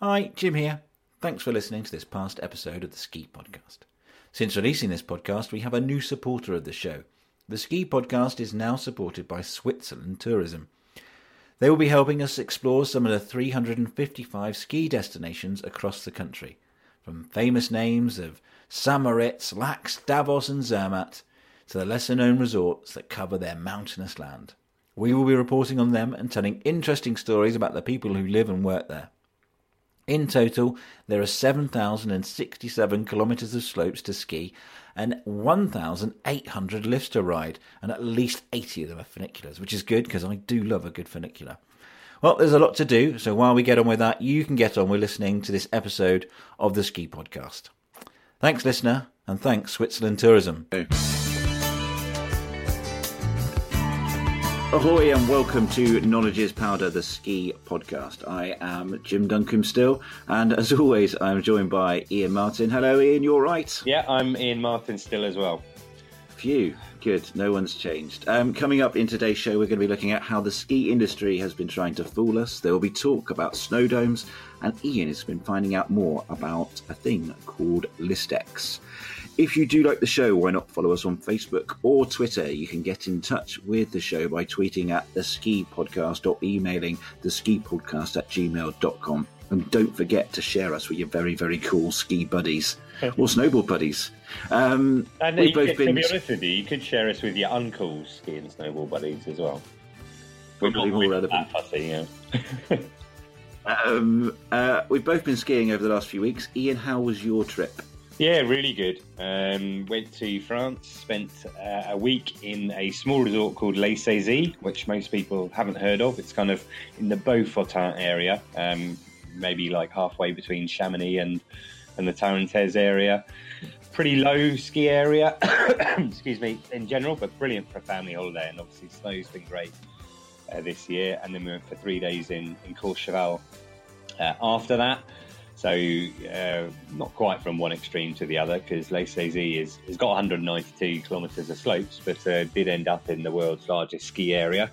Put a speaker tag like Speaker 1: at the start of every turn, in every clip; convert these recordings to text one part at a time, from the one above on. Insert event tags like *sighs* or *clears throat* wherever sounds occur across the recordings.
Speaker 1: Hi, Jim here. Thanks for listening to this past episode of the Ski Podcast. Since releasing this podcast, we have a new supporter of the show. The Ski Podcast is now supported by Switzerland Tourism. They will be helping us explore some of the 355 ski destinations across the country, from famous names of St. Moritz, Laax, Davos, and Zermatt to the lesser known resorts that cover their mountainous land. We will be reporting on them and telling interesting stories about the people who live and work there. In total, there are 7,067 kilometres of slopes to ski and 1,800 lifts to ride, and at least 80 of them are funiculars, which is good because I do love a good funicular. Well, there's a lot to do, so while we get on with that, you can get on with listening to this episode of the Ski Podcast. Thanks, listener, and thanks, Switzerland Tourism. Ahoy and welcome to Knowledge is Powder, the ski podcast. I am Jim Duncombe still, and as always, I'm joined by Iain Martin. Hello, Iain, you're right.
Speaker 2: Yeah, I'm Iain Martin still as well.
Speaker 1: Phew, good. No one's changed. Um, coming up in today's show, we're going to be looking at how the ski industry has been trying to fool us. There will be talk about snow domes, and Iain has been finding out more about a thing called Listex. If you do like the show, why not follow us on Facebook or Twitter? You can get in touch with the show by tweeting at the ski podcast or emailing the ski podcast at gmail.com. And don't forget to share us with your very, very cool ski buddies or *laughs* snowboard buddies. Um,
Speaker 2: and we've both could, been... to be honest with you, you could share us with your uncool ski and snowboard buddies as well. We're not
Speaker 1: more relevant.
Speaker 2: That fussy, yeah. *laughs*
Speaker 1: um, uh, we've both been skiing over the last few weeks. Iain, how was your trip?
Speaker 2: Yeah, really good. Um, went to France, spent uh, a week in a small resort called Les Saisies, which most people haven't heard of. It's kind of in the Beaufortain area, um, maybe like halfway between Chamonix and, and the Tarentaise area. Pretty low ski area, *coughs* excuse me, in general, but brilliant for a family holiday. And obviously, snow's been great uh, this year. And then we went for three days in, in Courchevel uh, after that. So uh, not quite from one extreme to the other because Les Saisies has got 192 kilometres of slopes, but uh, did end up in the world's largest ski area,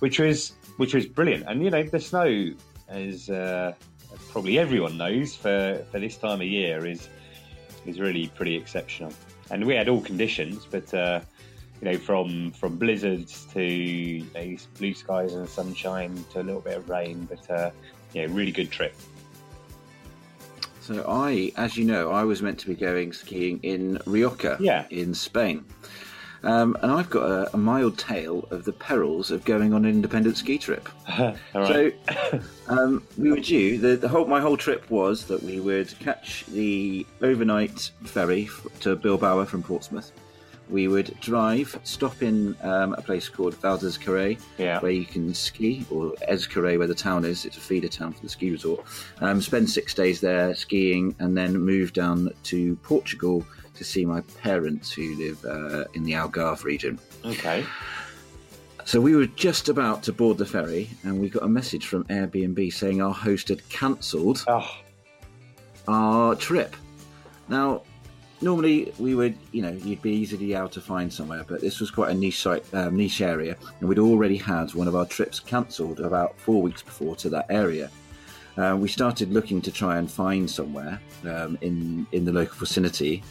Speaker 2: which was which was brilliant. And you know the snow, as uh, probably everyone knows, for, for this time of year is is really pretty exceptional. And we had all conditions, but uh, you know from from blizzards to you know, blue skies and sunshine to a little bit of rain, but uh, yeah, really good trip.
Speaker 1: So I, as you know, I was meant to be going skiing in Rioja,
Speaker 2: yeah.
Speaker 1: in Spain. Um, and I've got a, a, mild tale of the perils of going on an independent ski trip. *laughs*
Speaker 2: so *laughs*
Speaker 1: um, we were due. The, the, whole my whole trip was that we would catch the overnight ferry to Bilbao from Portsmouth we would drive, stop in um, a place called Valdezcaray,
Speaker 2: yeah.
Speaker 1: where you can ski, or Ezcarré, where the town is. It's a feeder town for the ski resort. Um, spend six days there skiing, and then move down to Portugal to see my parents who live uh, in the Algarve region.
Speaker 2: Okay.
Speaker 1: So we were just about to board the ferry, and we got a message from Airbnb saying our host had cancelled
Speaker 2: oh.
Speaker 1: our trip. Now, normally we would, you know, you'd be easily able to find somewhere, but this was quite a niche site, um, niche area, and we'd already had one of our trips cancelled about four weeks before to that area. Uh, we started looking to try and find somewhere um, in in the local vicinity,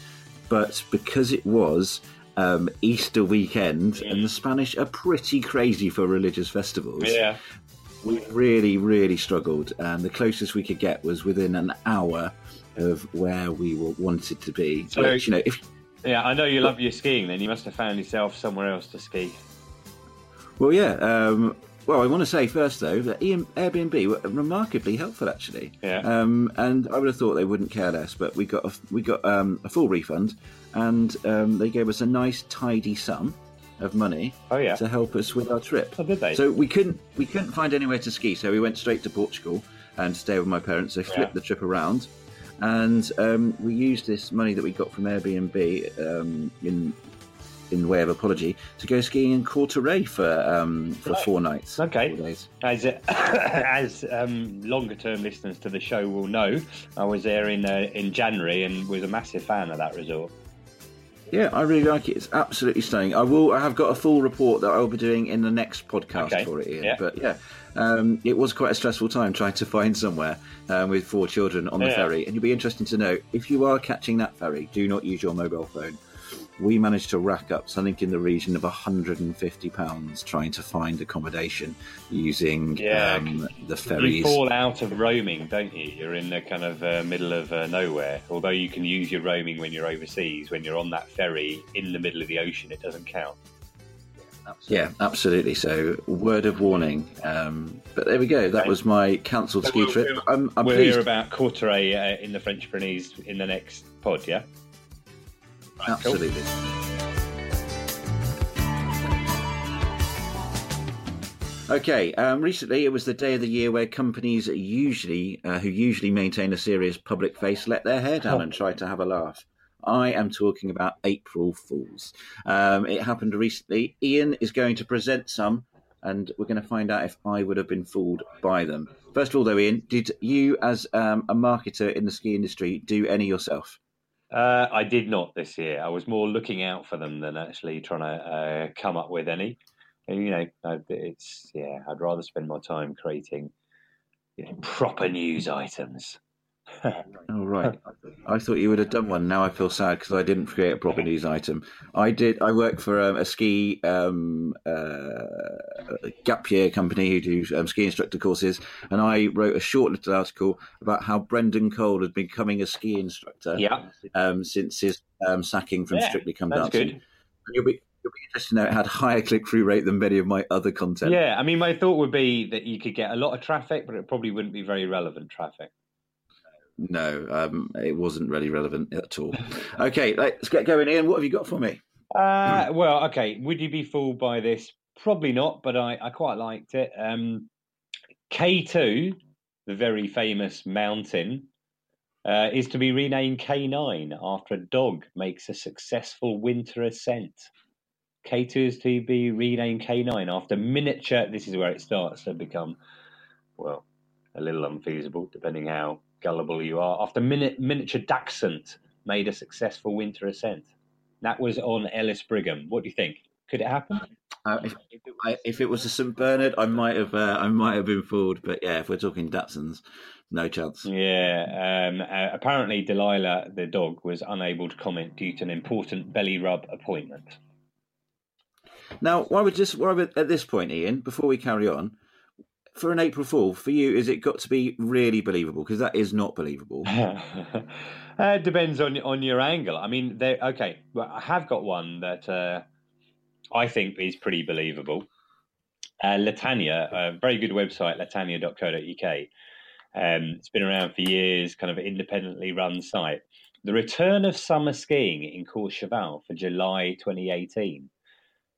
Speaker 1: but because it was um, Easter weekend and the Spanish are pretty crazy for religious festivals.
Speaker 2: Yeah.
Speaker 1: We really, really struggled, and the closest we could get was within an hour of where we were wanted to be. So, Which, you know, if
Speaker 2: yeah, I know you love your skiing. Then you must have found yourself somewhere else to ski.
Speaker 1: Well, yeah. Um, well, I want to say first though that Airbnb were remarkably helpful actually.
Speaker 2: Yeah.
Speaker 1: Um, and I would have thought they wouldn't care less, but we got a, we got um, a full refund, and um, they gave us a nice tidy sum of money.
Speaker 2: Oh yeah.
Speaker 1: To help us with our trip.
Speaker 2: Oh, did they?
Speaker 1: So we couldn't we couldn't find anywhere to ski, so we went straight to Portugal and stay with my parents. They flipped yeah. the trip around and um, we used this money that we got from Airbnb um, in in the way of apology to go skiing in Cauterets for um, for right. four nights.
Speaker 2: Okay, four as *laughs* as um, longer term listeners to the show will know, I was there in uh, in January and was a massive fan of that resort.
Speaker 1: Yeah, I really like it. It's absolutely stunning. I will. I have got a full report that I will be doing in the next podcast
Speaker 2: Okay.
Speaker 1: for it. Ian.
Speaker 2: Yeah.
Speaker 1: But yeah, um, it was quite a stressful time trying to find somewhere um, with four children on the
Speaker 2: Yeah.
Speaker 1: ferry. And you'll be interesting to know if you are catching that ferry, do not use your mobile phone. We managed to rack up something in the region of 150 pounds trying to find accommodation using
Speaker 2: Yeah.
Speaker 1: um, the
Speaker 2: You
Speaker 1: ferries.
Speaker 2: fall out of roaming, don't you? You're in the kind of uh, middle of uh, nowhere. Although you can use your roaming when you're overseas, when you're on that ferry in the middle of the ocean, it doesn't count.
Speaker 1: Yeah, absolutely. So, word of warning. Um, but there we go. That was my cancelled
Speaker 2: So
Speaker 1: ski
Speaker 2: we'll-
Speaker 1: trip.
Speaker 2: we'll-
Speaker 1: I'm, I'm
Speaker 2: We'll
Speaker 1: pleased.
Speaker 2: hear about Cauterets uh, in the French Pyrenees in the next pod, yeah? Right, cool.
Speaker 1: Absolutely. Okay. Um, recently, it was the day of the year where companies usually, uh, who usually maintain a serious public face, let their hair down and try to have a laugh. I am talking about April Fools. Um, it happened recently. Iain is going to present some, and we're going to find out if I would have been fooled by them. First of all, though, Iain, did you, as um, a marketer in the ski industry, do any yourself?
Speaker 2: Uh, I did not this year. I was more looking out for them than actually trying to uh, come up with any. And, you know, it's yeah. I'd rather spend my time creating you know, proper news items. *laughs*
Speaker 1: Oh right, *laughs* I thought you would have done one. Now I feel sad because I didn't create a proper news item. I did. I work for um, a ski um, uh, gap year company who do um, ski instructor courses, and I wrote a short little article about how Brendan Cole had been becoming a ski instructor
Speaker 2: Yeah,
Speaker 1: um, since his um, sacking from
Speaker 2: Yeah,
Speaker 1: Strictly Come
Speaker 2: that's
Speaker 1: Dancing.
Speaker 2: good.
Speaker 1: And You'll be you'll be interested to know it had higher click through rate than many of my other content.
Speaker 2: Yeah, I mean, my thought would be that you could get a lot of traffic, but it probably wouldn't be very relevant traffic.
Speaker 1: No, um, it wasn't really relevant at all. *laughs* okay, let's get going. Iain, what have you got for me?
Speaker 2: Uh, *clears throat* well, okay. Would you be fooled by this? Probably not, but I, I quite liked it. Um, K2, the very famous mountain, uh, is to be renamed K9 after a dog makes a successful winter ascent. K2 is to be renamed K9 after miniature. This is where it starts to become, well, a little unfeasible, depending how gullible you are. After mini- miniature Dachshund made a successful winter ascent. That was on Ellis Brigham. What do you think? Could it happen?
Speaker 1: Uh, if, I, if it was a St Bernard, I might have uh, I might have been fooled. But yeah, if we're talking Dachshunds, no chance.
Speaker 2: Yeah. Um, uh, apparently, Delilah, the dog, was unable to comment due to an important belly rub appointment.
Speaker 1: Now, why would just why would at this point, Iain, before we carry on, for an April Fool, for you, is it got to be really believable? Because that is not believable. *laughs*
Speaker 2: uh, it depends on on your angle. I mean. Okay, well, I have got one that uh, I think is pretty believable. Uh, Latania, a very good website, latania.co.uk. Um, it's been around for years, kind of independently run site. The return of summer skiing in Courchevel for July 2018.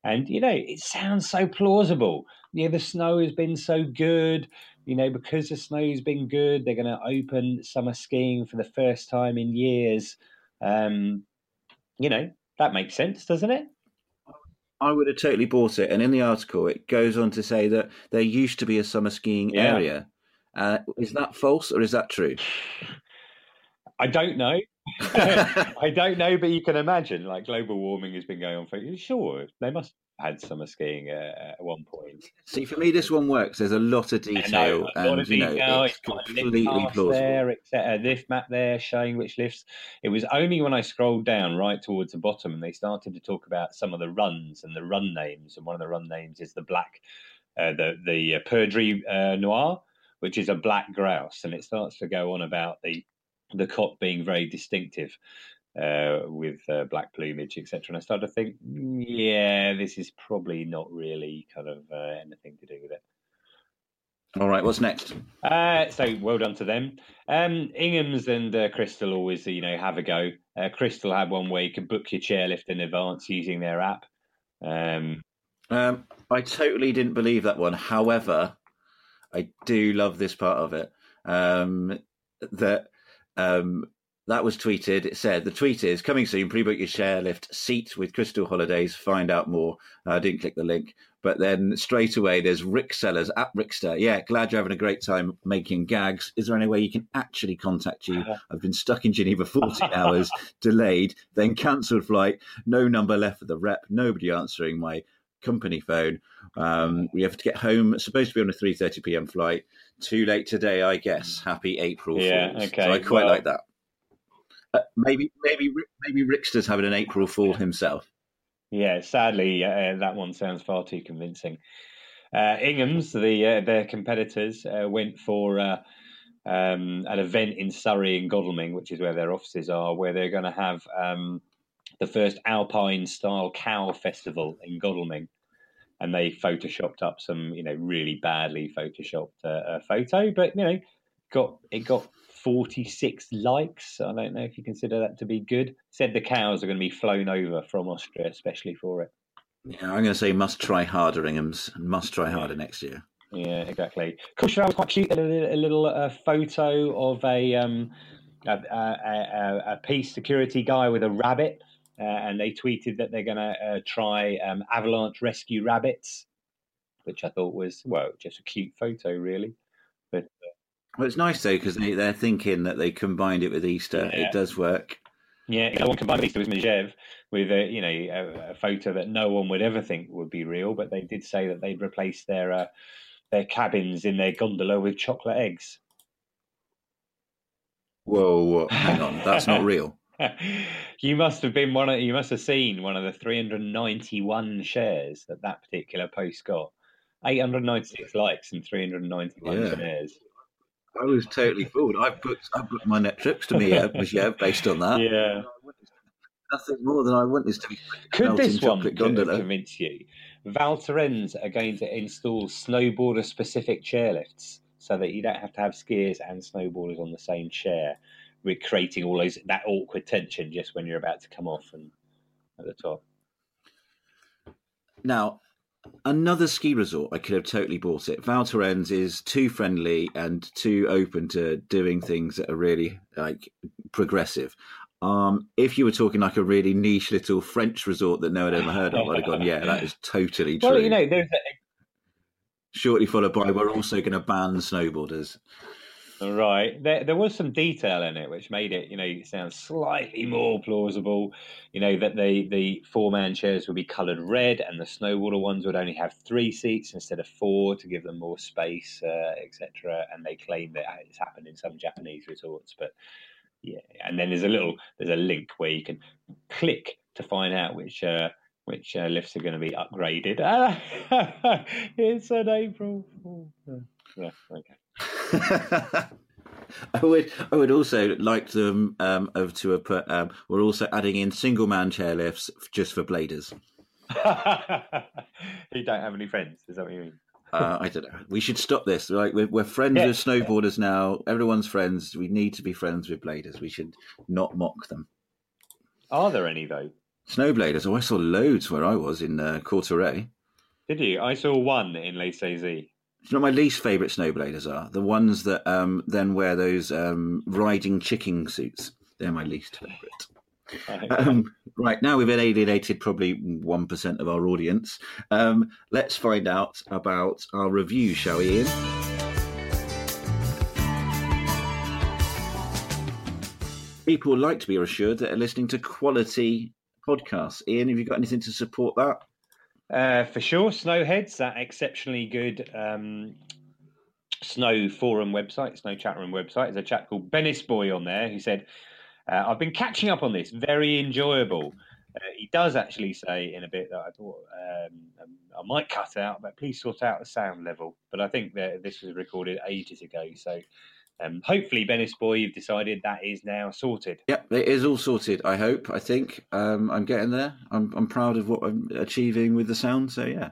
Speaker 2: And, you know, it sounds so plausible. Yeah, the snow has been so good. You know, because the snow's been good, they're going to open summer skiing for the first time in years. Um, you know, that makes sense, doesn't it?
Speaker 1: I would have totally bought it. And in the article, it goes on to say that there used to be a summer skiing
Speaker 2: Yeah.
Speaker 1: area. Uh, is that false or is that true? *sighs*
Speaker 2: I don't know. *laughs* I don't know, but you can imagine, like global warming has been going on for sure. They must have had summer skiing uh, at one point.
Speaker 1: See, for me, this one works. There's a lot of detail,
Speaker 2: know, a lot
Speaker 1: and
Speaker 2: of
Speaker 1: you know, it's
Speaker 2: It's got a lift
Speaker 1: completely plausible.
Speaker 2: there, etc. A lift map there showing which lifts. It was only when I scrolled down right towards the bottom and they started to talk about some of the runs and the run names. And one of the run names is the black, uh, the the uh, Perdrix uh, Noir, which is a black grouse, and it starts to go on about the the cock being very distinctive uh, with uh, black plumage, etc. And I started to think, "Mm, yeah, this is probably not really kind of uh, anything to do with it.
Speaker 1: All right, what's next?
Speaker 2: Uh, so well done to them. Um, Ingham's and uh, Crystal always, you know, have a go. Uh, Crystal had one where you could book your chairlift in advance using their app. Um,
Speaker 1: Um, I totally didn't believe that one. However, I do love this part of it. Um, that um, that was tweeted. It said the tweet is coming soon. Pre-book your chairlift seat with Crystal Holidays. Find out more. I uh, didn't click the link, but then straight away there's Rick Sellers at Rickster. Yeah, glad you're having a great time making gags. Is there any way you can actually contact you? I've been stuck in Geneva 14 *laughs* hours, delayed, then cancelled flight. No number left for the rep. Nobody answering my company phone. Um, we have to get home. Supposed to be on a 3:30 p.m. flight. Too late today, I guess. Happy April
Speaker 2: Yeah,
Speaker 1: Fools.
Speaker 2: okay,
Speaker 1: So I quite
Speaker 2: well-
Speaker 1: like that. Uh, maybe, maybe, maybe Rickster's having an April Fool himself.
Speaker 2: Yeah, sadly, uh, that one sounds far too convincing. Uh, Ingham's, the uh, their competitors, uh, went for uh, um, an event in Surrey and Godalming, which is where their offices are, where they're going to have um, the first Alpine style cow festival in Godalming. And they photoshopped up some, you know, really badly photoshopped uh, photo, but you know, got it got 46 likes. I don't know if you consider that to be good. Said the cows are going to be flown over from Austria, especially for it.
Speaker 1: Yeah, I'm going to say must try harder, Inghams. Must try harder next year.
Speaker 2: Yeah, exactly. Kushra was quite cute. A little, a little uh, photo of a, um, a, a, a piste security guy with a rabbit, uh, and they tweeted that they're going to uh, try um, avalanche rescue rabbits, which I thought was well, just a cute photo, really. But
Speaker 1: Well, it's nice though because they, they're thinking that they combined it with Easter.
Speaker 2: Yeah.
Speaker 1: It does work.
Speaker 2: Yeah, the one combined Easter with Medvedev with a you know a, a photo that no one would ever think would be real, but they did say that they'd replace their uh, their cabins in their gondola with chocolate eggs.
Speaker 1: Whoa, whoa, hang on, that's not *laughs* real. *laughs*
Speaker 2: you must have been one of you must have seen one of the 391 shares that that particular post got 896 likes and 391
Speaker 1: Yeah.
Speaker 2: shares
Speaker 1: I was totally fooled. I booked, I booked my net trips to me, *laughs* yeah, based on that.
Speaker 2: yeah
Speaker 1: Nothing more than I want is to be
Speaker 2: could this one
Speaker 1: gondola.
Speaker 2: convince you val Thorens are going to install snowboarder specific chairlifts so that you don't have to have skiers and snowboarders on the same chair we're creating all those that awkward tension just when you're about to come off and at the top
Speaker 1: Now, another ski resort, I could have totally bought it. Val Thorens is too friendly and too open to doing things that are really like progressive. Um, if you were talking like a really niche little French resort that no one ever heard of, I'd have gone, yeah, that is totally true.
Speaker 2: well you know there's a,
Speaker 1: Shortly followed by, we're also going to ban snowboarders.
Speaker 2: Right. There, there was some detail in it which made it, you know, sound slightly more plausible. You know that the the four man chairs would be coloured red, and the snowboarder ones would only have three seats instead of four to give them more space, uh, etc. And they claim that it's happened in some Japanese resorts, but yeah. And then there's a little there's a link where you can click to find out which. Uh, which uh, lifts are going to be upgraded? *laughs* it's an April Fool. Yeah, okay. *laughs*
Speaker 1: I would, I would also like them um, to have put. Um, we're also adding in single man chairlifts just for bladers. *laughs*
Speaker 2: you don't have any friends. Is that what you mean?
Speaker 1: Uh, I don't know. We should stop this. Like we're, we're friends
Speaker 2: Yeah.
Speaker 1: with snowboarders now. Everyone's friends. We need to be friends with bladers. We should not mock them.
Speaker 2: Are there any though?
Speaker 1: Snowbladers. Oh, I saw loads where I was in uh.
Speaker 2: Did you? I saw one in Les Saisies.
Speaker 1: You know, my least favourite snowbladers are the ones that um, then wear those um, riding chicken suits. They're my least favourite. Um, right now, we've alienated probably one percent of our audience. Um, let's find out about our review, shall we, Iain? People like to be assured that they're listening to quality podcasts. Iain, have you got anything to support that?
Speaker 2: Uh, for sure, Snowheads, that exceptionally good um, Snow Forum website, Snow Chat Room website. There's a chap called Bennis Boy on there who said, uh, I've been catching up on this, very enjoyable. Uh, he does actually say in a bit that I thought um, um, I might cut out, but please sort out the sound level. But I think that this was recorded ages ago. So um, hopefully, Bennis Boy, you've decided that is now sorted.
Speaker 1: Yep, it is all sorted. I hope. I think um, I'm getting there. I'm I'm proud of what I'm achieving with the sound. So yeah,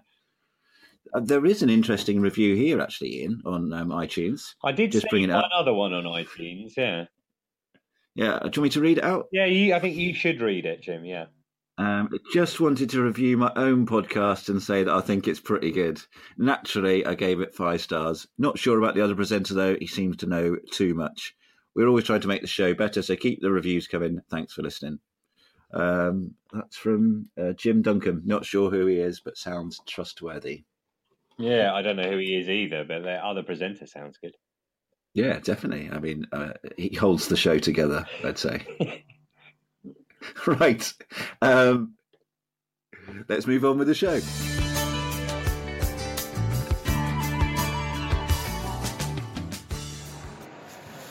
Speaker 1: uh, there is an interesting review here actually, Iain, on um, iTunes.
Speaker 2: I did
Speaker 1: Just bringing it up.
Speaker 2: another one on iTunes. Yeah.
Speaker 1: Yeah, do you want me to read it out?
Speaker 2: Yeah, you, I think you should read it, Jim. Yeah.
Speaker 1: Um, I just wanted to review my own podcast and say that I think it's pretty good. Naturally, I gave it five stars. Not sure about the other presenter though. He seems to know too much. we're always trying to make the show better. So keep the reviews coming. Thanks for listening. Um, that's from uh, Jim Duncombe. Not sure who he is, but sounds trustworthy.
Speaker 2: Yeah, I don't know who he is either, but the other presenter sounds good.
Speaker 1: Yeah, definitely. I mean, uh, he holds the show together. I'd say. *laughs* *laughs* right. Um, let's move on with the show.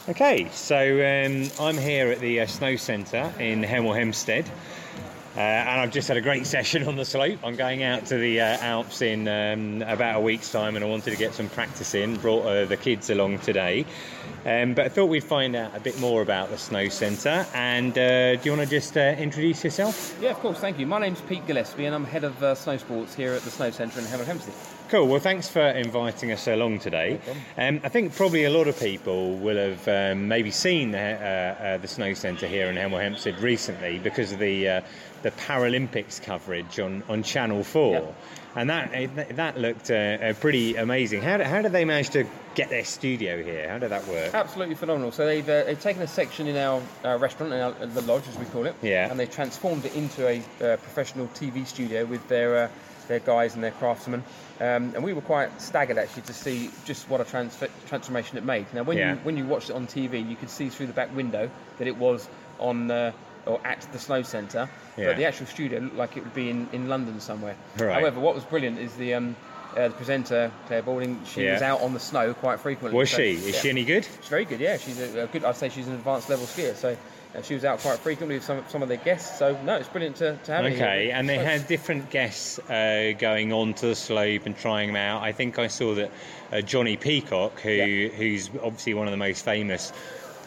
Speaker 2: Okay, so um, I'm here at the uh, Snow Centre in Hemel Hempstead. Uh, and I've just had a great *laughs* session on the slope. I'm going out to the uh, Alps in um, about a week's time, and I wanted to get some practice in. Brought uh, the kids along today, um, but I thought we'd find out a bit more about the Snow Centre. And uh, do you want to just uh, introduce yourself?
Speaker 3: Yeah, of course. Thank you. My name's Pete Gillespie, and I'm head of uh, snow sports here at the Snow Centre in Hemel Hempstead.
Speaker 2: Cool. Well, thanks for inviting us along today. Um, I think probably a lot of people will have um, maybe seen the, uh, uh, the Snow Centre here in Hemel Hempstead recently because of the uh, the Paralympics coverage on, on Channel Four,
Speaker 3: Yeah.
Speaker 2: and that that looked uh, uh, pretty amazing. How did, how did they manage to get their studio here? How did that work?
Speaker 3: Absolutely phenomenal. So they've, uh, they've taken a section in our uh, restaurant, in our, the lodge as we call it,
Speaker 2: Yeah.
Speaker 3: and they've transformed it into a uh, professional TV studio with their uh, their guys and their craftsmen. Um, and we were quite staggered actually to see just what a trans- transformation it made. Now, when
Speaker 2: Yeah.
Speaker 3: you when you watched it on TV, you could see through the back window that it was on. Uh, or at the Snow Centre,
Speaker 2: Yeah.
Speaker 3: but the actual studio looked like it would be in, in London somewhere.
Speaker 2: Right.
Speaker 3: However, what was brilliant is the um, uh, the presenter Clare Balding. She
Speaker 2: Yeah.
Speaker 3: was out on the snow quite frequently.
Speaker 2: Was
Speaker 3: So,
Speaker 2: she? Is she any good?
Speaker 3: She's very good, yeah. She's a, a good. I'd say she's an advanced level skier. So uh, she was out quite frequently with some some of their guests. So no, it's brilliant to, to have her here.
Speaker 2: Okay, and they had different guests uh, going onto the slope and trying them out. I think I saw that uh, Jonnie Peacock, who
Speaker 3: Yeah.
Speaker 2: who's obviously one of the most famous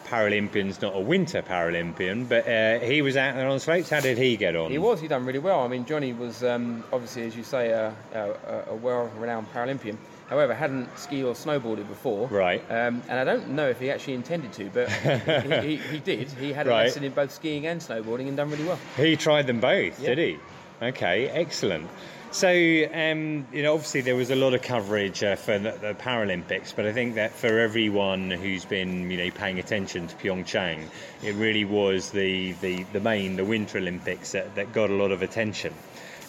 Speaker 2: Paralympians, not a winter Paralympian, but uh, he was out there on slopes. How did he get on?
Speaker 3: He was. He done really well. I mean, Jonnie was um, obviously, as you say, a, a, a well-renowned Paralympian. However, hadn't skied or snowboarded before.
Speaker 2: Right.
Speaker 3: Um, and I don't know if he actually intended to, but he, he, he did. He had a *laughs*
Speaker 2: Right.
Speaker 3: lesson in both skiing and snowboarding and done really well.
Speaker 2: He tried them both,
Speaker 3: Yeah.
Speaker 2: did he? Okay, excellent. So, um, you know, obviously there was a lot of coverage uh, for the, the Paralympics, but I think that for everyone who's been, you know, paying attention to Pyeongchang, it really was the, the, the main, the Winter Olympics that, that got a lot of attention.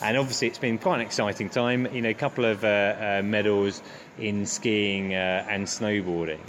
Speaker 2: And obviously, it's been quite an exciting time. You know, a couple of uh, uh, medals in skiing uh, and snowboarding.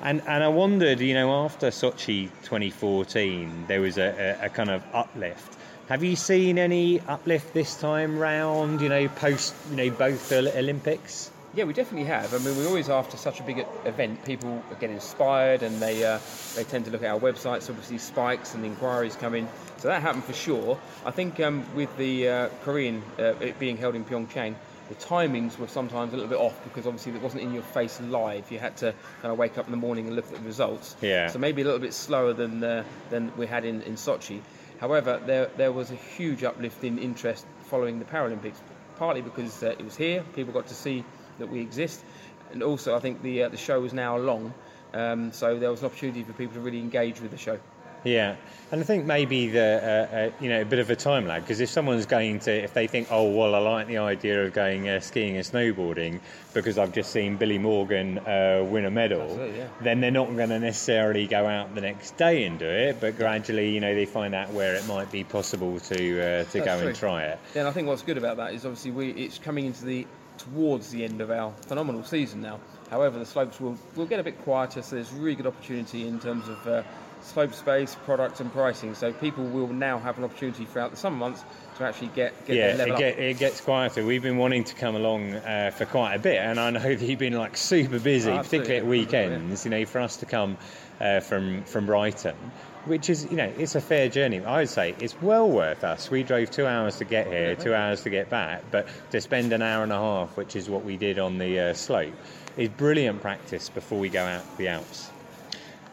Speaker 2: And, and I wondered, you know, after Sochi 2014, there was a, a, a kind of uplift. Have you seen any uplift this time round? You know, post you know both Ol- Olympics.
Speaker 3: Yeah, we definitely have. I mean, we always after such a big event, people get inspired and they uh, they tend to look at our websites. Obviously, spikes and inquiries come in, so that happened for sure. I think um, with the uh, Korean uh, it being held in Pyeongchang, the timings were sometimes a little bit off because obviously it wasn't in your face live. You had to kind of wake up in the morning and look at the results.
Speaker 2: Yeah.
Speaker 3: So maybe a little bit slower than uh, than we had in, in Sochi. However, there there was a huge uplift in interest following the Paralympics, partly because uh, it was here, people got to see that we exist, and also I think the uh, the show is now long, um, so there was an opportunity for people to really engage with the show.
Speaker 2: Yeah, and I think maybe the uh, uh, you know a bit of a time lag because if someone's going to if they think oh well I like the idea of going uh, skiing and snowboarding because I've just seen Billy Morgan uh, win a medal,
Speaker 3: yeah.
Speaker 2: then they're not going to necessarily go out the next day and do it, but gradually you know they find out where it might be possible to uh, to
Speaker 3: That's
Speaker 2: go and try it.
Speaker 3: Yeah, and I think what's good about that is obviously we it's coming into the towards the end of our phenomenal season now. However, the slopes will will get a bit quieter, so there's really good opportunity in terms of uh, slope space, product, and pricing. So people will now have an opportunity throughout the summer months to actually get get
Speaker 2: yeah,
Speaker 3: their level
Speaker 2: it,
Speaker 3: up.
Speaker 2: get, it gets quieter. We've been wanting to come along uh, for quite a bit, and I know *laughs* that you've been like super busy,
Speaker 3: Oh,
Speaker 2: particularly at weekends. You know, for us to come uh, from from Brighton, which is you know it's a fair journey. I would say it's well worth us. We drove two hours to get here, two hours to get back, but to spend an hour and a half, which is what we did on the uh, slope, is brilliant practice before we go out to the Alps.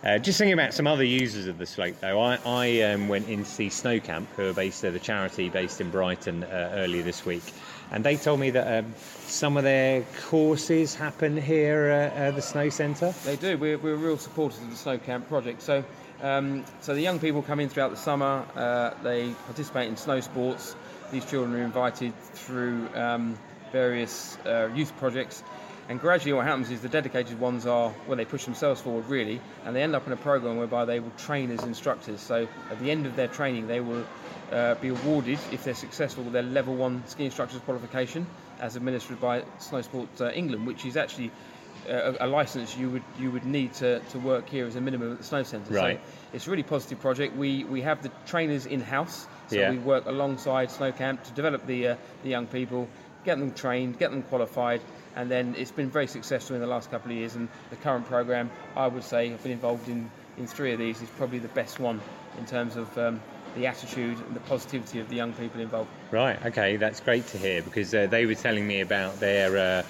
Speaker 2: Uh, just thinking about some other users of the slope, though, I, I um, went in to see Snow Camp, who are based at the charity based in Brighton uh, earlier this week, and they told me that um, some of their courses happen here at uh, the Snow Centre.
Speaker 3: They do. We're, we're real supporters of the Snow Camp project. So, um, so the young people come in throughout the summer. Uh, they participate in snow sports. These children are invited through um, various uh, youth projects, And gradually, what happens is the dedicated ones are when they push themselves forward, really, and they end up in a program whereby they will train as instructors. So at the end of their training, they will uh, be awarded, if they're successful, their level one ski instructors qualification, as administered by Snow Sport uh, England, which is actually uh, a, a license you would you would need to, to work here as a minimum at the snow centre.
Speaker 2: Right.
Speaker 3: So it's a really positive project. We we have the trainers in house, so
Speaker 2: Yeah.
Speaker 3: we work alongside Snow Camp to develop the uh, the young people, get them trained, get them qualified, and then it's been very successful in the last couple of years. And the current program, I would say, I've been involved in in three of these, is probably the best one in terms of um, the attitude and the positivity of the young people involved.
Speaker 2: Right. Okay, that's great to hear because uh, they were telling me about their. Uh,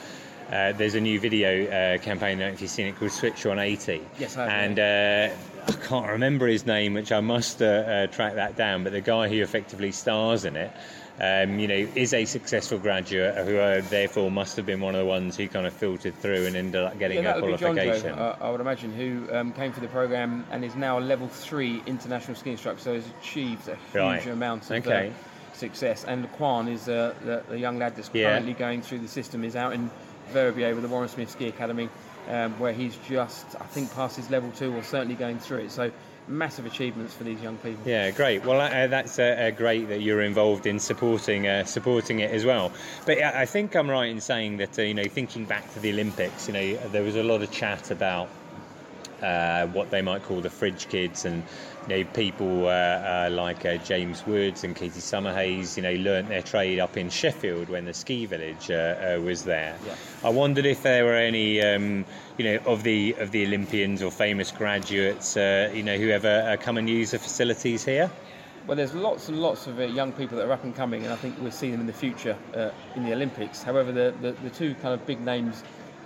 Speaker 2: uh, there's a new video uh, campaign. I don't know if you've seen it called Switch on 80.
Speaker 3: Yes, I have,
Speaker 2: And uh, I can't remember his name, which I must uh, uh, track that down. But the guy who effectively stars in it, um, you know, is a successful graduate who uh, therefore must have been one of the ones who kind of filtered through and ended up getting
Speaker 3: Yeah,
Speaker 2: a
Speaker 3: that would be John Joe,
Speaker 2: qualification.
Speaker 3: uh, I would imagine, who um, came through the program and is now a level three international ski instructor. So has achieved a huge
Speaker 2: Right.
Speaker 3: amount of
Speaker 2: Okay.
Speaker 3: uh, success. And Kwan is uh, the, the young lad that's
Speaker 2: Yeah.
Speaker 3: currently going through the system. Is out in Verbier with the Warren Smith Ski Academy, um, where he's just, I think, past his level two or certainly going through it. So massive achievements for these young people.
Speaker 2: Yeah, great. Well, uh, that's uh, uh, great that you're involved in supporting uh, supporting it as well. But I think I'm right in saying that uh, you know, thinking back to the Olympics, you know, there was a lot of chat about uh, what they might call the fridge kids, and you know, people uh, uh, like uh, James Woods and Katie Summerhayes, you know, learnt their trade up in Sheffield when the ski village uh, uh, was there.
Speaker 3: Yeah.
Speaker 2: I wondered if there were any, um, you know, of the of the Olympians or famous graduates, uh, you know, who ever uh, come and use the facilities here.
Speaker 3: Well, there's lots and lots of uh, young people that are up and coming, and I think we'll see them in the future uh, in the Olympics. However, the, the, the two kind of big names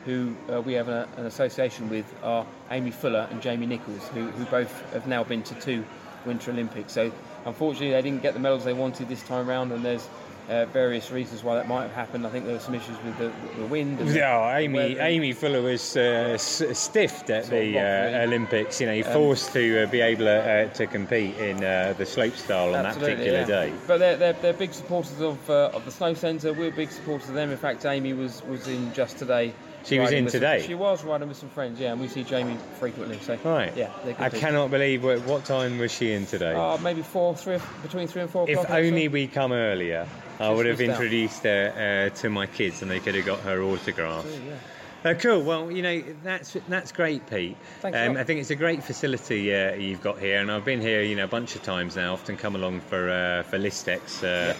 Speaker 3: who uh, we have a, an association with are Amy Fuller and Jamie Nicholls, who, who both have now been to two Winter Olympics. So, unfortunately, they didn't get the medals they wanted this time round, and there's uh, various reasons why that might have happened. I think there were some issues with the, the wind.
Speaker 2: Yeah, Amy
Speaker 3: weather.
Speaker 2: Amy Fuller was uh, s- stiffed at
Speaker 3: Sort
Speaker 2: the uh. Olympics. You know,
Speaker 3: Um,
Speaker 2: forced to uh, be able uh, to compete in uh, the slopestyle on that particular
Speaker 3: yeah.
Speaker 2: day.
Speaker 3: But they're, they're, they're big supporters of, uh, of the Snow Centre. We're big supporters of them. In fact, Amy was, was in just today.
Speaker 2: She was in
Speaker 3: with
Speaker 2: today?
Speaker 3: she was riding with some friends, yeah, and we see Jamie frequently. So
Speaker 2: Right.
Speaker 3: yeah,
Speaker 2: I
Speaker 3: people.
Speaker 2: cannot believe what, what time was she in today.
Speaker 3: Uh, maybe four, three, between three and four
Speaker 2: if only we come earlier, I would have introduced her uh, to my kids and they could have got her autograph.
Speaker 3: Yeah.
Speaker 2: Uh, cool. Well, you know that's that's great, Pete.
Speaker 3: Thanks
Speaker 2: Um. I think it's a great facility uh, you've got here, and I've been here, you know, a bunch of times now. Often come along for uh, for Listex, uh,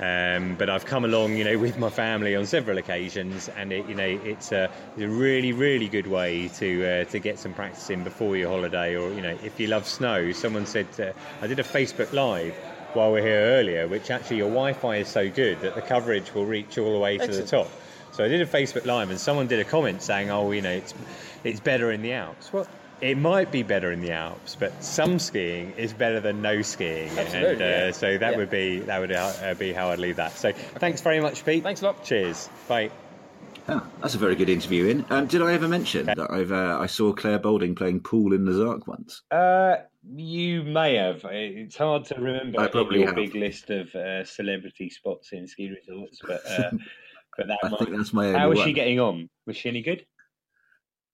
Speaker 2: um, but I've come along, you know, *laughs* with my family on several occasions, and it, you know, it's a, it's a really really good way to uh, to get some practice in before your holiday, or you know, if you love snow. Someone said uh, I did a Facebook live. While we're here earlier, which actually your Wi-Fi is so good that the coverage will reach all the way to the top. So I did a Facebook Live, and someone did a comment saying, "Oh, you know, it's it's better in the Alps." Well, it might be better in the Alps, but some skiing is better than no skiing,
Speaker 3: Absolutely,
Speaker 2: and uh,
Speaker 3: yeah.
Speaker 2: so that
Speaker 3: Yeah.
Speaker 2: would be that would uh, be how I'd leave that. So thanks very much, Pete.
Speaker 3: Thanks a lot.
Speaker 2: Cheers. Bye.
Speaker 1: Ah, that's a very good interview. In um, did I ever mention that I've uh, I saw Clare Balding playing pool in the Zark once?
Speaker 4: Uh, you may have. It's hard to remember
Speaker 1: I probably
Speaker 4: your
Speaker 1: have.
Speaker 4: big list of uh, celebrity spots in ski resorts, but uh, *laughs* but that
Speaker 1: I
Speaker 4: might.
Speaker 1: think that's my only
Speaker 4: How was
Speaker 1: one.
Speaker 4: she getting on? Was she any good?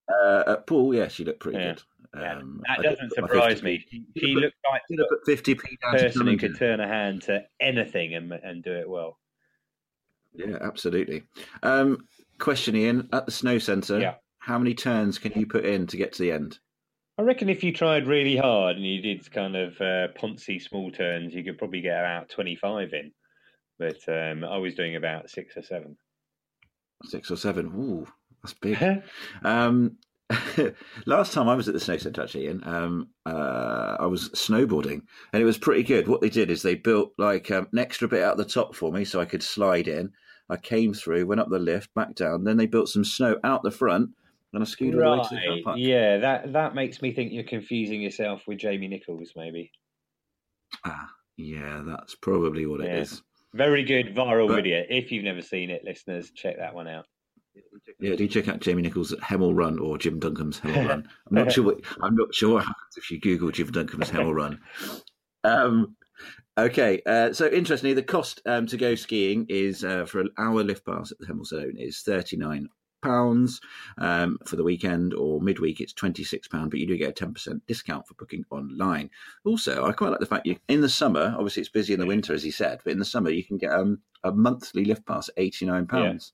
Speaker 1: Uh, at pool, yeah, she looked pretty
Speaker 4: Yeah.
Speaker 1: good.
Speaker 4: Yeah,
Speaker 1: Um,
Speaker 4: that
Speaker 1: I
Speaker 4: doesn't surprise me. She, she looked like
Speaker 1: Did I fifty p
Speaker 4: the
Speaker 1: down to
Speaker 4: person who could turn a hand to anything and and do it well.
Speaker 1: Yeah, absolutely. Um, question, Iain, at the snow centre,
Speaker 4: Yeah.
Speaker 1: how many turns can you put in to get to the end?
Speaker 4: I reckon if you tried really hard and you did kind of uh, poncy small turns, you could probably get about twenty five in. But um, I was doing about six or seven.
Speaker 1: Six or seven? Ooh, that's big. Um, *laughs* last time I was at the snow centre, actually, Iain, um, uh, I was snowboarding, and it was pretty good. What they did is they built like um, an extra bit out the top for me, so I could slide in. I came through, went up the lift, back down. Then they built some snow out the front, and I skied all the way to the
Speaker 4: Right.
Speaker 1: park.
Speaker 4: Yeah, that that makes me think you're confusing yourself with Jamie Nicholls, maybe.
Speaker 1: Ah, yeah, that's probably what it
Speaker 4: Yeah.
Speaker 1: is.
Speaker 4: Very good viral
Speaker 1: But-
Speaker 4: video. If you've never seen it, listeners, check that one out.
Speaker 1: Yeah, do check out Jamie Nicholls Hemel Run or Jim Duncombe's Hemel *laughs* Run. I'm not sure. What, I'm not sure what happens if you Google Jim Duncombe's Hemel *laughs* Run. Um, okay, uh, so interestingly, the cost um, to go skiing is uh, for an hour lift pass at the Hemel Zone is thirty nine pounds um, for the weekend, or midweek it's twenty six pound. But you do get a ten percent discount for booking online. Also, I quite like the fact you in the summer. Obviously, it's busy in the winter, as he said, but in the summer you can get um, a monthly lift pass, eighty nine pounds.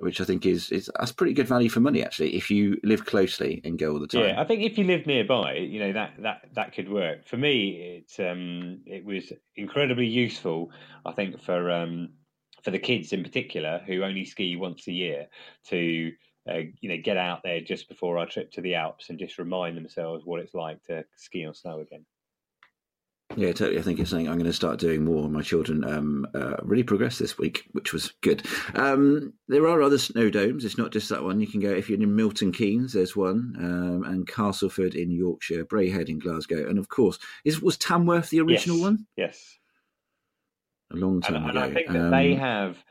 Speaker 1: Which I think is is that's pretty good value for money actually if you live closely and go all the time.
Speaker 2: Yeah, I think if you live nearby, you know that that that could work. For me, it um it was incredibly useful. I think for um for the kids in particular who only ski once a year to uh, you know get out there just before our trip to the Alps and just remind themselves what it's like to ski on snow again.
Speaker 1: Yeah, totally. I think it's saying I'm going to start doing more. My children um, uh, really progressed this week, which was good. Um, there are other snow domes. It's not just that one. You can go if you're in Milton Keynes. There's one, um, and Castleford in Yorkshire, Braehead in Glasgow, and of course, is was Tamworth the original
Speaker 2: yes.
Speaker 1: one?
Speaker 2: Yes,
Speaker 1: a long time
Speaker 2: and,
Speaker 1: ago.
Speaker 2: And I think that they um, have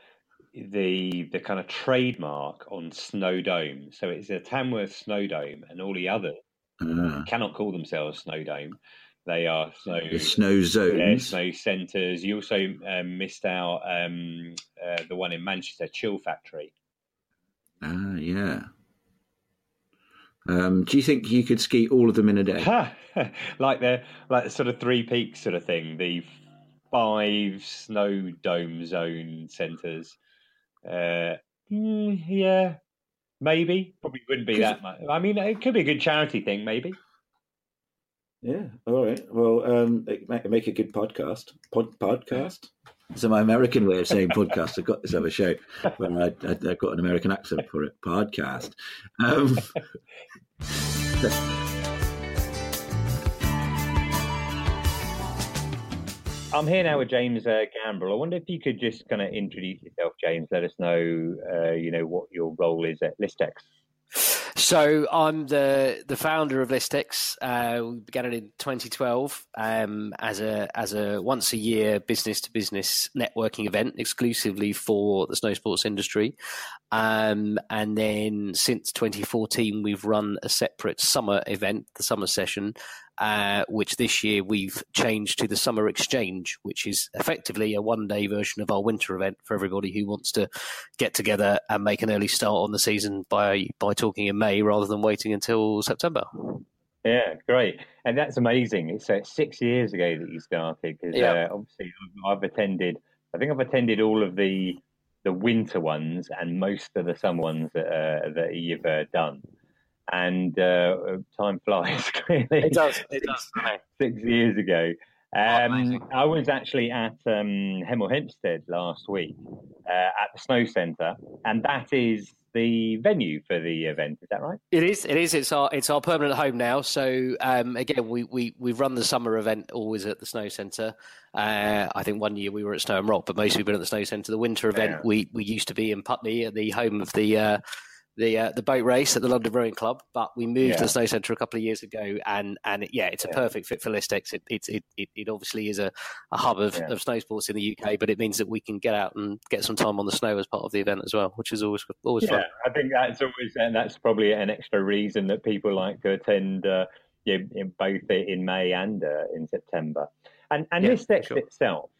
Speaker 2: the the kind of trademark on snow dome. So it's a Tamworth snow dome, and all the others uh, cannot call themselves snow dome they are snow
Speaker 1: the snow zones, yeah,
Speaker 2: snow centres. You also um, missed out um, uh, the one in Manchester, Chill Factore.
Speaker 1: Ah, yeah. Um, do you think you could ski all of them in a day? *laughs*
Speaker 2: like the like the sort of three peaks sort of thing. The five snow dome zone centres. Uh, mm, yeah, maybe. Probably wouldn't be that much. I mean, it could be a good charity thing, maybe.
Speaker 1: Yeah. All right. Well, um, make a good podcast. Pod, podcast. So my American way of saying podcast. I've got this other show where I, I, have got an American accent for it. Podcast. Um, *laughs*
Speaker 2: I'm here now with James uh, Gambrill. I wonder if you could just kind of introduce yourself, James. Let us know, uh, you know, what your role is at Listex.
Speaker 5: So I'm the the founder of Listex. Uh, we began it in 2012 um, as a as a once a year business to business networking event exclusively for the snow sports industry. Um, and then since 2014, we've run a separate summer event, the summer session, uh, which this year we've changed to the Summer Exchange, which is effectively a one day version of our winter event for everybody who wants to get together and make an early start on the season by, by talking in May rather than waiting until September.
Speaker 2: Yeah, great. And that's amazing. It's uh, six years ago that you started because yeah. uh, obviously I've attended, I think I've attended all of the the winter ones and most of the summer ones that, uh, that you've uh, done and uh, time flies. *laughs* Clearly,
Speaker 5: it does. It does.
Speaker 2: Six years ago, um, I was actually at um, Hemel Hempstead last week uh, at the Snow Centre, and that is the venue for the event. Is that right?
Speaker 5: It is. It is. It's our it's our permanent home now. So um, again, we we we run the summer event always at the Snow Centre. Uh, I think one year we were at Snow and Rock, but mostly we've been at the Snow Centre. The winter event yeah. we we used to be in Putney at the home of the. Uh, the uh, the boat race at the London Rowing Club, but we moved yeah. to the Snow Centre a couple of years ago, and and yeah, it's a yeah. perfect fit for Listex. It it, it it obviously is a, a hub of, yeah. of snow sports in the UK, but it means that we can get out and get some time on the snow as part of the event as well, which is always always
Speaker 2: fun. I think that's always and that's probably an extra reason that people like to attend. Uh, in both in May and uh, in September, and and Listex sure. itself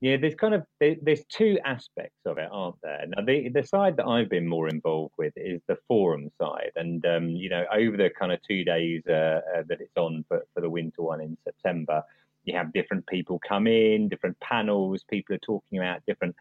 Speaker 2: yeah, there's kind of there's two aspects of it, aren't there? Now, the the side that I've been more involved with is the forum side, and um, you know, over the kind of two days uh, uh, that it's on for, for the winter one in September, you have different people come in, different panels, people are talking about different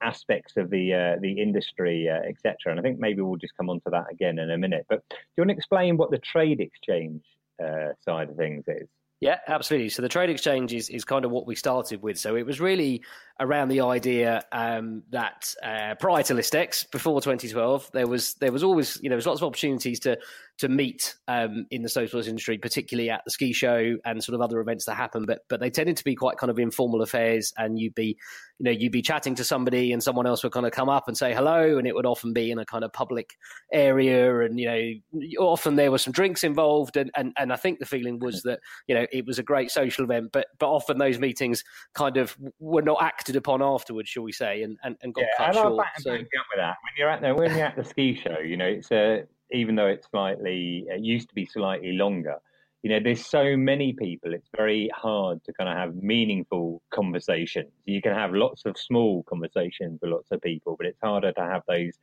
Speaker 2: aspects of the uh, the industry, uh, etc. And I think maybe we'll just come on to that again in a minute. But do you want to explain what the trade exchange uh, side of things is?
Speaker 5: Yeah, absolutely. So the trade exchange is, is kind of what we started with. So it was really around the idea um, that uh, prior to Listex, before 2012, there was there was always you know there was lots of opportunities to to meet um, in the sports industry, particularly at the ski show and sort of other events that happen. But but they tended to be quite kind of informal affairs, and you'd be you know you'd be chatting to somebody, and someone else would kind of come up and say hello, and it would often be in a kind of public area, and you know often there were some drinks involved, and and, and I think the feeling was that you know it was a great social event, but but often those meetings kind of were not acted upon afterwards, shall we say, and and, and got yeah, cut short.
Speaker 2: Back, so. back with that when you're at the when you're at the ski show, you know it's a even though it's slightly, it used to be slightly longer, you know, there's so many people, it's very hard to kind of have meaningful conversations. You can have lots of small conversations with lots of people, but it's harder to have those,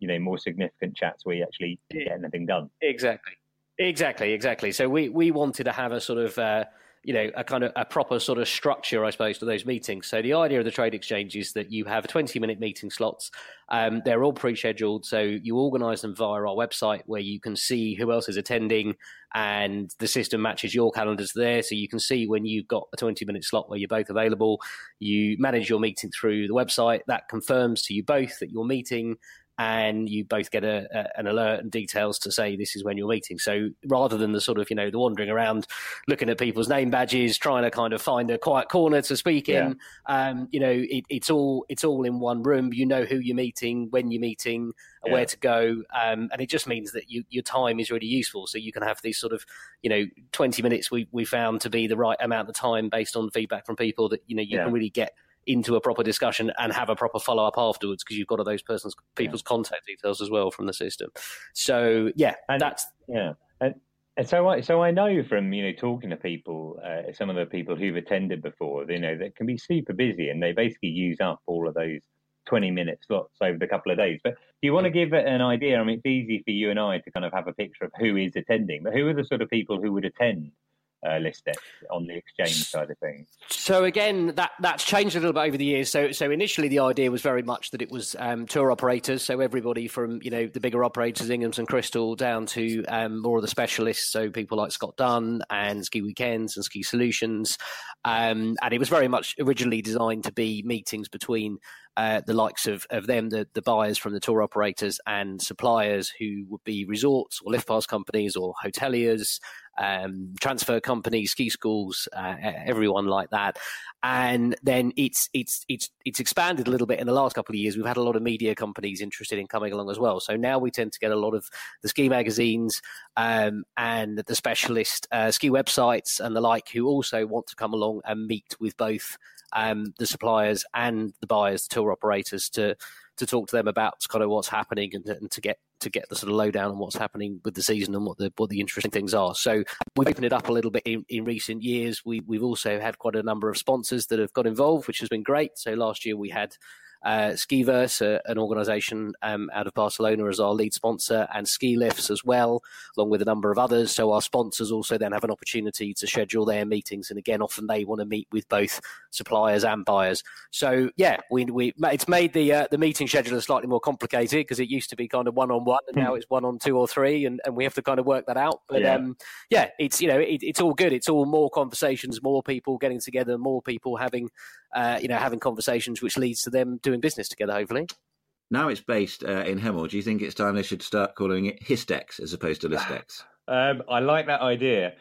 Speaker 2: you know more significant chats where you actually get anything done.
Speaker 5: Exactly. Exactly, exactly. So we, we wanted to have a sort of uh, you know, a kind of a proper sort of structure, I suppose, to those meetings. So the idea of the trade exchange is that you have 20 minute meeting slots. Um, they're all pre scheduled. So you organize them via our website where you can see who else is attending and the system matches your calendars there. So you can see when you've got a 20 minute slot where you're both available. You manage your meeting through the website. That confirms to you both that you're meeting and you both get a, a, an alert and details to say this is when you're meeting. So rather than the sort of you know the wandering around, looking at people's name badges, trying to kind of find a quiet corner to speak yeah. in, um, you know, it, it's all it's all in one room. You know who you're meeting, when you're meeting, yeah. where to go, um, and it just means that you, your time is really useful. So you can have these sort of you know 20 minutes we we found to be the right amount of time based on feedback from people that you know you yeah. can really get into a proper discussion and have a proper follow up afterwards because you've got all those person's people's yeah. contact details as well from the system. So yeah,
Speaker 2: and
Speaker 5: that's
Speaker 2: yeah. And, and so I so I know from you know talking to people, uh, some of the people who've attended before, you know, that can be super busy and they basically use up all of those 20 minute slots over the couple of days. But do you want to give it an idea? I mean, it's easy for you and I to kind of have a picture of who is attending, but who are the sort of people who would attend uh, Listex on the exchange side of things.
Speaker 5: So again, that that's changed a little bit over the years. So so initially the idea was very much that it was um, tour operators, so everybody from you know the bigger operators, Inghams and Crystal, down to um, more of the specialists, so people like Scott Dunn and Ski Weekends and Ski Solutions, um, and it was very much originally designed to be meetings between uh, the likes of, of them, the, the buyers from the tour operators and suppliers who would be resorts or lift pass companies or hoteliers, um, transfer companies, ski schools, uh, everyone like that. And then it's it's it's it's expanded a little bit in the last couple of years. We've had a lot of media companies interested in coming along as well. So now we tend to get a lot of the ski magazines um, and the specialist uh, ski websites and the like who also want to come along and meet with both um, the suppliers and the buyers, the tour operators, to to talk to them about kind of what's happening and, and, to get to get the sort of lowdown on what's happening with the season and what the what the interesting things are. So we've opened it up a little bit in, in recent years. We we've also had quite a number of sponsors that have got involved, which has been great. So last year we had uh, Skiverse, uh, an organisation um, out of Barcelona, as our lead sponsor, and Ski Lifts as well, along with a number of others. So our sponsors also then have an opportunity to schedule their meetings, and again, often they want to meet with both suppliers and buyers. So yeah, we, we it's made the uh, the meeting schedule slightly more complicated because it used to be kind of one on one, and now it's one on two or three, and, and we have to kind of work that out. But yeah, um, yeah it's you know it, it's all good. It's all more conversations, more people getting together, more people having uh, you know having conversations, which leads to them doing business together, hopefully.
Speaker 1: Now it's based uh, in Hemel. Do you think it's time they should start calling it Histex as opposed to Listex? *sighs*
Speaker 2: um, I like that idea.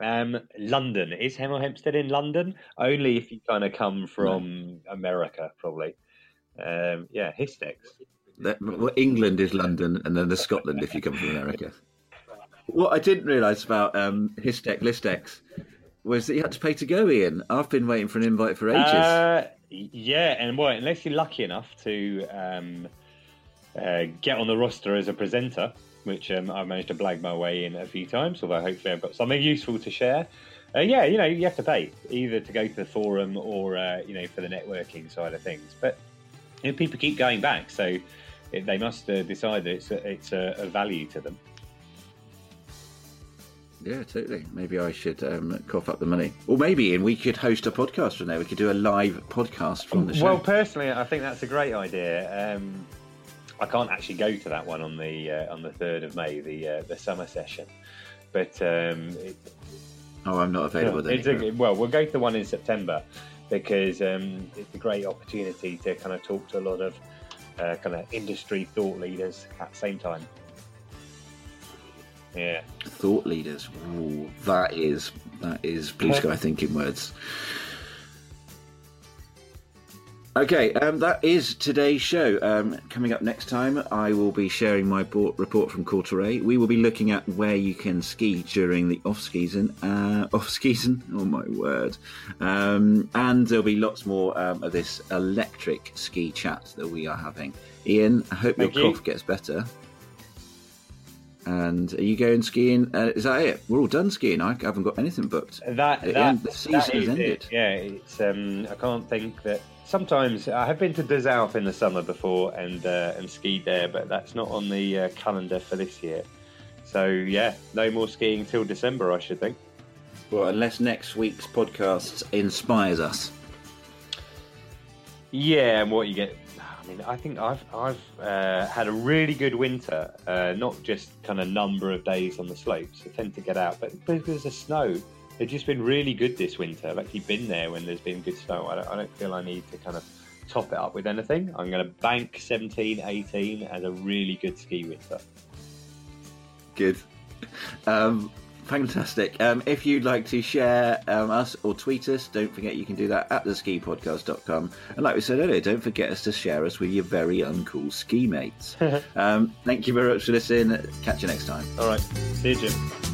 Speaker 2: Um, London is Hemel Hempstead in London? Only if you kind of come from no. America, probably. Um, yeah, Histex.
Speaker 1: That, well, England is London, and then there's Scotland if you come from America. What I didn't realise about um, Histex Listex was that you had to pay to go, Iain. I've been waiting for an invite for ages. Uh,
Speaker 2: yeah, and well, unless you're lucky enough to um, uh, get on the roster as a presenter, which um, I've managed to blag my way in a few times, although hopefully I've got something useful to share. Uh, yeah, you know, you have to pay either to go to the forum or uh, you know for the networking side of things. But you know, people keep going back, so they must uh, decide that it's a, it's a, a value to them.
Speaker 1: Yeah, totally. Maybe I should um, cough up the money. Or maybe, and we could host a podcast from there. We could do a live podcast from the show.
Speaker 2: Well, personally, I think that's a great idea. Um, I can't actually go to that one on the uh, on the third of May, the uh, the summer session. But um, it,
Speaker 1: oh, I'm not available then.
Speaker 2: A, well, we'll go to the one in September because um, it's a great opportunity to kind of talk to a lot of uh, kind of industry thought leaders at the same time. Yeah.
Speaker 1: Thought leaders. Ooh, that is that is blue sky thinking words. Okay, um, that is today's show. Um, coming up next time, I will be sharing my report from Courtrai. We will be looking at where you can ski during the off season. Uh, off season, *laughs* oh my word! Um, and there'll be lots more um, of this electric ski chat that we are having. Iain, I hope Thank your you. cough gets better. And are you going skiing? Uh, is that it? We're all done skiing. I haven't got anything booked.
Speaker 2: That, that the season has ended. It. Yeah, it's. Um, I can't think that sometimes I have been to Des in the summer before and uh, and skied there, but that's not on the uh, calendar for this year. So yeah, no more skiing till December, I should think.
Speaker 1: Well, unless next week's podcast inspires us.
Speaker 2: Yeah, and what you get. I mean, I think I've I've uh, had a really good winter. Uh, not just kind of number of days on the slopes. I tend to get out, but because of snow, they've just been really good this winter. I've actually been there when there's been good snow. I don't, I don't feel I need to kind of top it up with anything. I'm going to bank 17, 18 as a really good ski winter.
Speaker 1: Good. Um, fantastic. Um, if you'd like to share um, us or tweet us, don't forget you can do that at theskipodcast.com. And like we said earlier, don't forget us to share us with your very uncool ski mates. *laughs* um, thank you very much for listening. Catch you next time.
Speaker 2: All right. See you, Jim.